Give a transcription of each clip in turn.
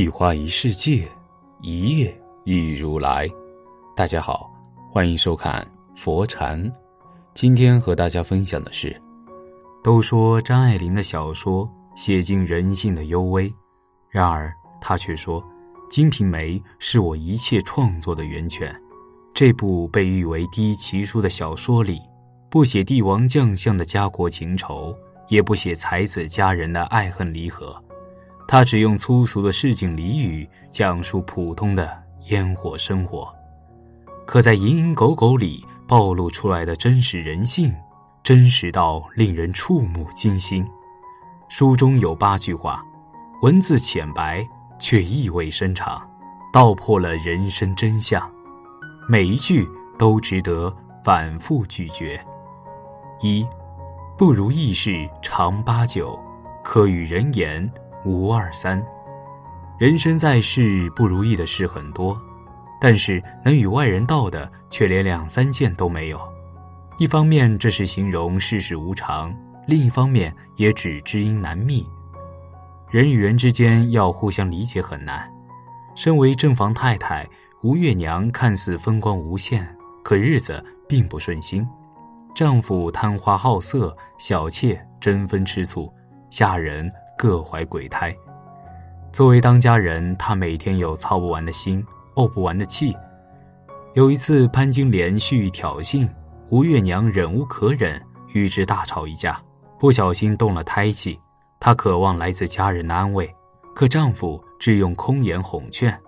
一花一世界，一叶一如来。大家好，欢迎收看佛禅。今天和大家分享的是，都说张爱玲的小说写尽人性的幽微，然而她却说，《金瓶梅》是我一切创作的源泉。这部被誉为第一奇书的小说里，不写帝王将相的家国情仇，也不写才子佳人的爱恨离合。他只用粗俗的市井俚语讲述普通的烟火生活，可在蝇营狗苟里暴露出来的真实人性，真实到令人触目惊心。书中有八句话，文字浅白却意味深长，道破了人生真相，每一句都值得反复咀嚼。一，不如意事常八九，可与人言。五二三，人生在世不如意的事很多，但是能与外人道的却连两三件都没有。一方面这是形容世事无常，另一方面也指知音难觅。人与人之间要互相理解很难。身为正房太太，吴月娘看似风光无限，可日子并不顺心。丈夫贪花好色，小妾争风吃醋，下人。各怀鬼胎。作为当家人，他每天有操不完的心，怄不完的气。有一次，潘金莲蓄意挑衅，吴月娘忍无可忍，与之大吵一架，不小心动了胎气。她渴望来自家人的安慰，可丈夫只用空言哄劝，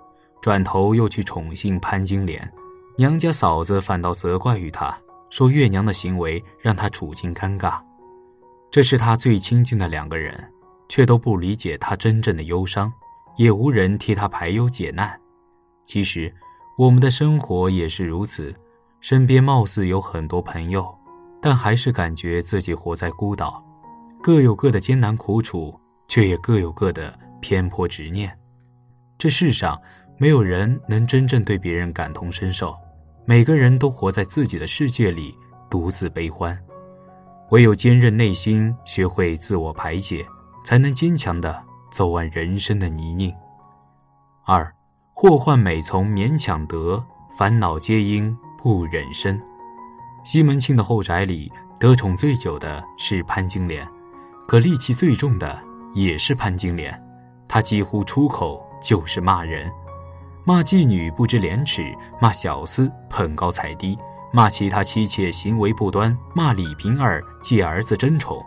转头又去宠幸潘金莲。娘家嫂子反倒责怪于她，说月娘的行为让她处境尴尬。这是她最亲近的两个人。却都不理解他真正的忧伤，也无人替他排忧解难。其实，我们的生活也是如此，身边貌似有很多朋友，但还是感觉自己活在孤岛，各有各的艰难苦楚，却也各有各的偏颇执念。这世上没有人能真正对别人感同身受，每个人都活在自己的世界里，独自悲欢。唯有坚韧内心，学会自我排解。才能坚强的走完人生的泥泞。二，祸患每从勉强得，烦恼皆因不忍生。西门庆的后宅里，得宠最久的是潘金莲，可戾气最重的也是潘金莲。她几乎出口就是骂人，骂妓女不知廉耻，骂小厮捧高踩低，骂其他妻妾行为不端，骂李瓶儿借儿子争宠。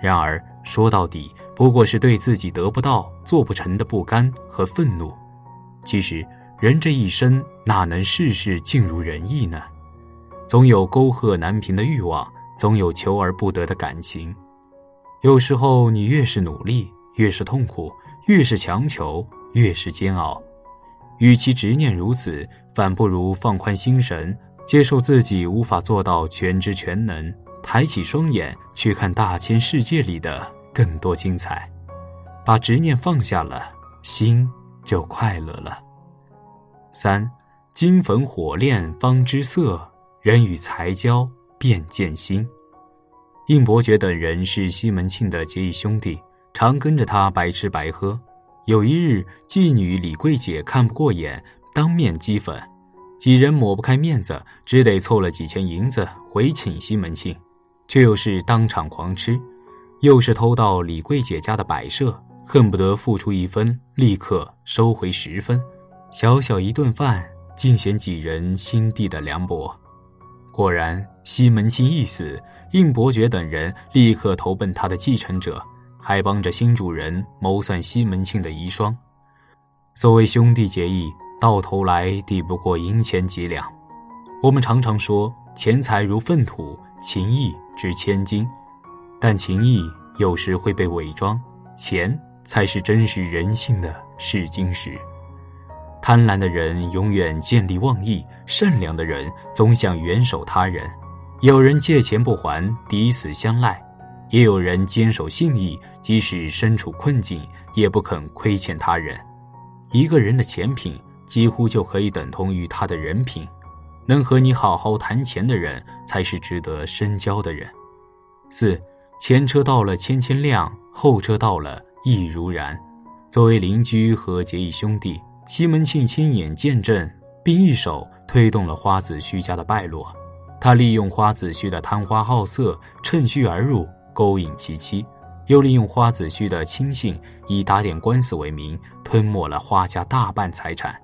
然而说到底。不过是对自己得不到、做不成的不甘和愤怒。其实，人这一生哪能事事尽如人意呢？总有沟壑难平的欲望，总有求而不得的感情。有时候，你越是努力，越是痛苦；越是强求，越是煎熬。与其执念如此，反不如放宽心神，接受自己无法做到全知全能，抬起双眼去看大千世界里的。更多精彩，把执念放下了，心就快乐了。三，金粉火炼方知色，人与财交便见心。应伯爵等人是西门庆的结义兄弟，常跟着他白吃白喝。有一日，妓女李桂姐看不过眼，当面讥讽，几人抹不开面子，只得凑了几千银子回请西门庆，却又是当场狂吃。又是偷到李桂姐家的摆设，恨不得付出一分，立刻收回十分。小小一顿饭，尽显几人心地的凉薄。果然，西门庆一死，应伯爵等人立刻投奔他的继承者，还帮着新主人谋算西门庆的遗孀。所谓兄弟结义，到头来抵不过银钱几两。我们常常说，钱财如粪土，情义值千金。但情义有时会被伪装，钱才是真实人性的试金石。贪婪的人永远见利忘义，善良的人总想援手他人。有人借钱不还，抵死相赖；也有人坚守信义，即使身处困境，也不肯亏欠他人。一个人的钱品几乎就可以等同于他的人品。能和你好好谈钱的人，才是值得深交的人。四。前车到了千千辆，后车到了亦如然。作为邻居和结义兄弟，西门庆亲眼见证，并一手推动了花子虚家的败落。他利用花子虚的贪花好色，趁虚而入，勾引其妻；又利用花子虚的亲信，以打点官司为名，吞没了花家大半财产。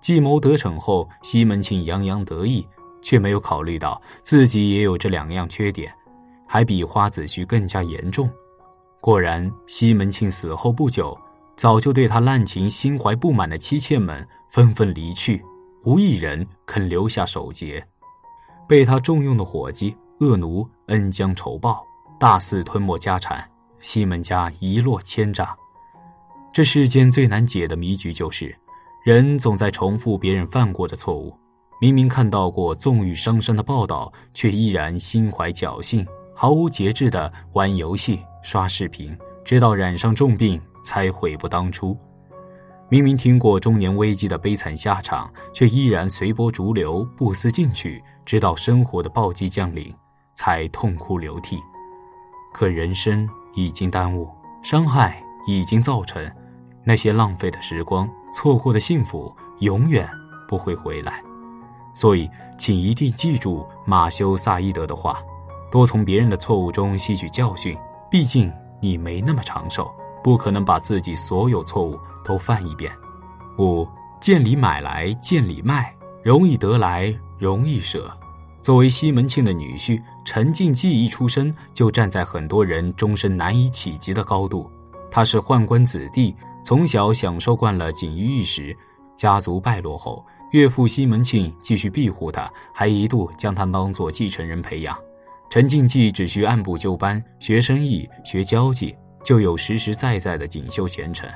计谋得逞后，西门庆洋洋得意，却没有考虑到自己也有这两样缺点，还比花子虚更加严重。果然，西门庆死后不久，早就对他滥情心怀不满的妻妾们纷纷离去，无一人肯留下守节。被他重用的伙计、恶奴恩将仇报，大肆吞没家产，西门家一落千丈。这世间最难解的谜局就是，人总在重复别人犯过的错误。明明看到过纵欲伤身的报道，却依然心怀侥幸，毫无节制地玩游戏、刷视频，直到染上重病才悔不当初。明明听过中年危机的悲惨下场，却依然随波逐流，不思进取，直到生活的暴击降临，才痛哭流涕。可人生已经耽误，伤害已经造成，那些浪费的时光、错过的幸福，永远不会回来。所以，请一定记住马修·萨伊德的话：多从别人的错误中吸取教训，毕竟你没那么长寿。不可能把自己所有错误都犯一遍。五，见礼买来见礼卖，容易得来容易舍。作为西门庆的女婿，陈静济一出生就站在很多人终身难以企及的高度。他是宦官子弟，从小享受惯了锦衣玉食。家族败落后，岳父西门庆继续庇护他，还一度将他当做继承人培养。陈静济只需按部就班学生意、学交际。就有实实在在的锦绣前程，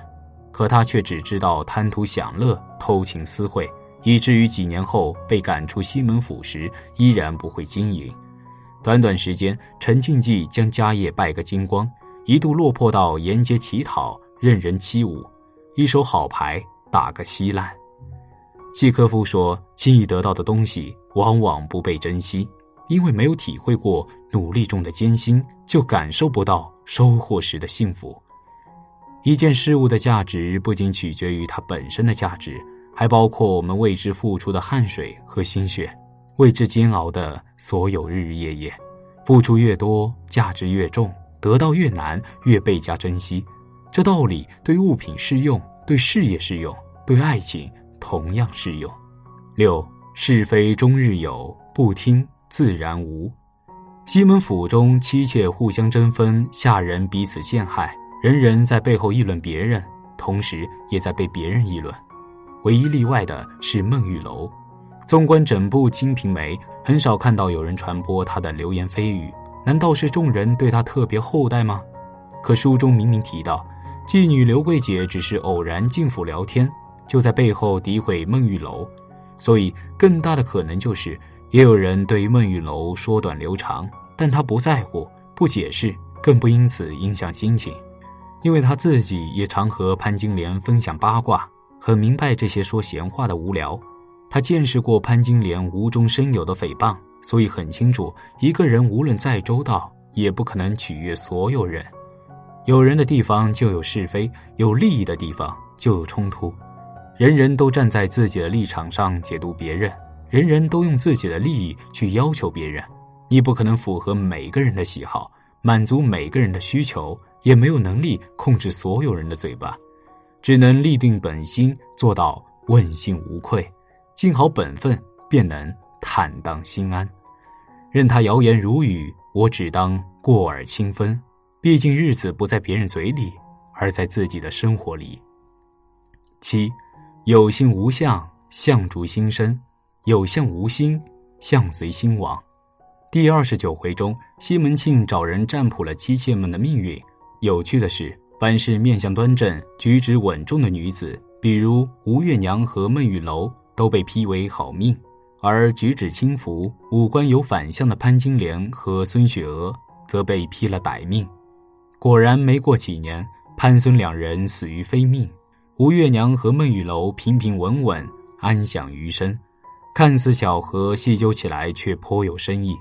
可他却只知道贪图享乐、偷情私会，以至于几年后被赶出西门府时，依然不会经营。短短时间，陈静济将家业败个精光，一度落魄到沿街乞讨、任人欺侮，一手好牌打个稀烂。契科夫说：“轻易得到的东西，往往不被珍惜。”因为没有体会过努力中的艰辛，就感受不到收获时的幸福。一件事物的价值不仅取决于它本身的价值，还包括我们为之付出的汗水和心血，为之煎熬的所有日日夜夜。付出越多，价值越重；得到越难，越倍加珍惜。这道理对物品适用，对事业适用，对爱情同样适用。六是非终日有，不听。自然无。西门府中妻妾互相争分，下人彼此陷害，人人在背后议论别人，同时也在被别人议论。唯一例外的是孟玉楼。纵观整部《金瓶梅》，很少看到有人传播他的流言蜚语。难道是众人对他特别厚待吗？可书中明明提到，妓女刘桂姐只是偶然进府聊天，就在背后诋毁孟玉楼，所以更大的可能就是。也有人对于孟玉楼说短留长，但他不在乎，不解释，更不因此影响心情，因为他自己也常和潘金莲分享八卦，很明白这些说闲话的无聊。他见识过潘金莲无中生有的诽谤，所以很清楚，一个人无论再周到，也不可能取悦所有人。有人的地方就有是非，有利益的地方就有冲突，人人都站在自己的立场上解读别人。人人都用自己的利益去要求别人，你不可能符合每个人的喜好，满足每个人的需求，也没有能力控制所有人的嘴巴，只能立定本心，做到问心无愧，尽好本分，便能坦荡心安。任他谣言如雨，我只当过耳轻分。毕竟日子不在别人嘴里，而在自己的生活里。七，有心无相，相逐心生。有相无心，相随心亡。第二十九回中，西门庆找人占卜了妻妾们的命运。有趣的是，凡是面相端正、举止稳重的女子，比如吴月娘和孟玉楼，都被批为好命；而举止轻浮、五官有反相的潘金莲和孙雪娥，则被批了歹命。果然，没过几年，潘孙两人死于非命，吴月娘和孟玉楼平平稳稳，安享余生。看似巧合，细究起来却颇有深意。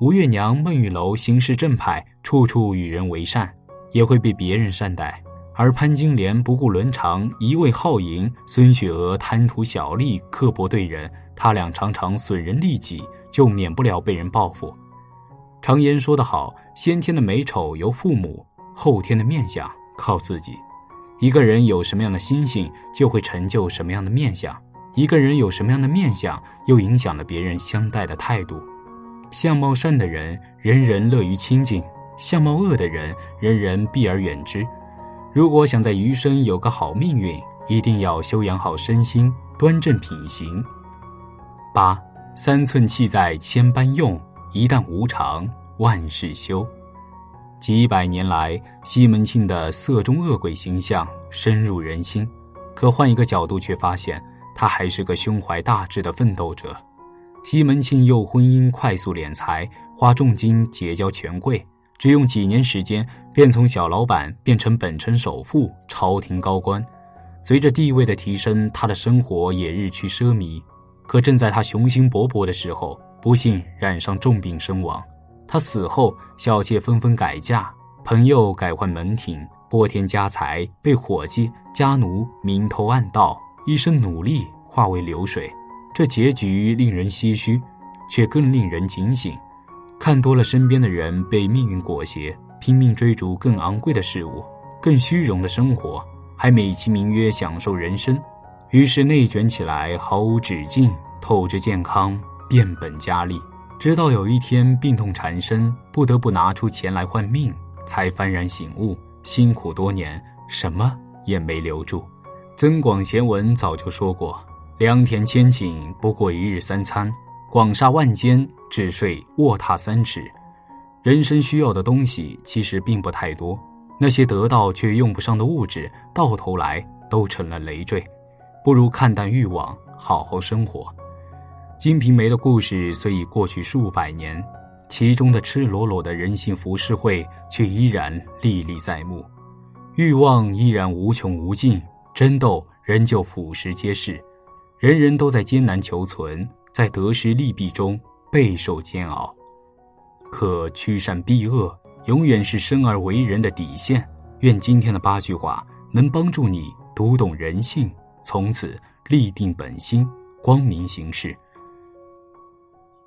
吴月娘、孟玉楼行事正派，处处与人为善，也会被别人善待；而潘金莲不顾伦常一味好淫，孙雪娥贪图小利，刻薄对人，他俩常常损人利己，就免不了被人报复。常言说得好：“先天的美丑由父母，后天的面相靠自己。”一个人有什么样的心性，就会成就什么样的面相；一个人有什么样的面相，又影响了别人相待的态度。相貌善的人，人人乐于亲近；相貌恶的人，人人避而远之。如果想在余生有个好命运，一定要修养好身心，端正品行。八三寸气在千般用，一旦无常万事休。几百年来，西门庆的色中恶鬼形象深入人心，可换一个角度，却发现他还是个胸怀大志的奋斗者。西门庆用婚姻快速敛财，花重金结交权贵。只用几年时间，便从小老板变成本城首富、朝廷高官。随着地位的提升，他的生活也日趋奢靡。可正在他雄心勃勃的时候，不幸染上重病身亡。他死后，小妾纷纷改嫁，朋友改换门庭，拨天家财被伙计、家奴明偷暗盗，一生努力化为流水。这结局令人唏嘘，却更令人警醒。看多了身边的人被命运裹挟，拼命追逐更昂贵的事物，更虚荣的生活，还美其名曰享受人生，于是内卷起来，毫无止境，透支健康，变本加厉，直到有一天病痛缠身，不得不拿出钱来换命，才幡然醒悟，辛苦多年，什么也没留住。增广贤文早就说过：“良田千顷，不过一日三餐。”广厦万间，只睡卧榻三尺。人生需要的东西其实并不太多，那些得到却用不上的物质，到头来都成了累赘。不如看淡欲望，好好生活。《金瓶梅》的故事虽已过去数百年，其中的赤裸裸的人性浮世绘却依然历历在目。欲望依然无穷无尽，争斗仍旧俯拾皆是，人人都在艰难求存。在得失利弊中备受煎熬，可趋善避恶永远是生而为人的底线。愿今天的八句话能帮助你读懂人性，从此立定本心，光明行事。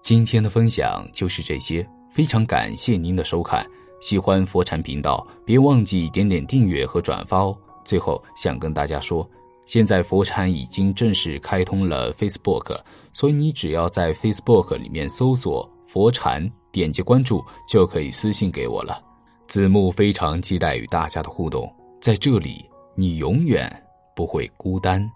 今天的分享就是这些，非常感谢您的收看。喜欢佛禅频道，别忘记点点订阅和转发哦。最后想跟大家说。现在佛禅已经正式开通了 Facebook，所以你只要在 Facebook 里面搜索佛禅，点击关注就可以私信给我了。子木非常期待与大家的互动，在这里你永远不会孤单。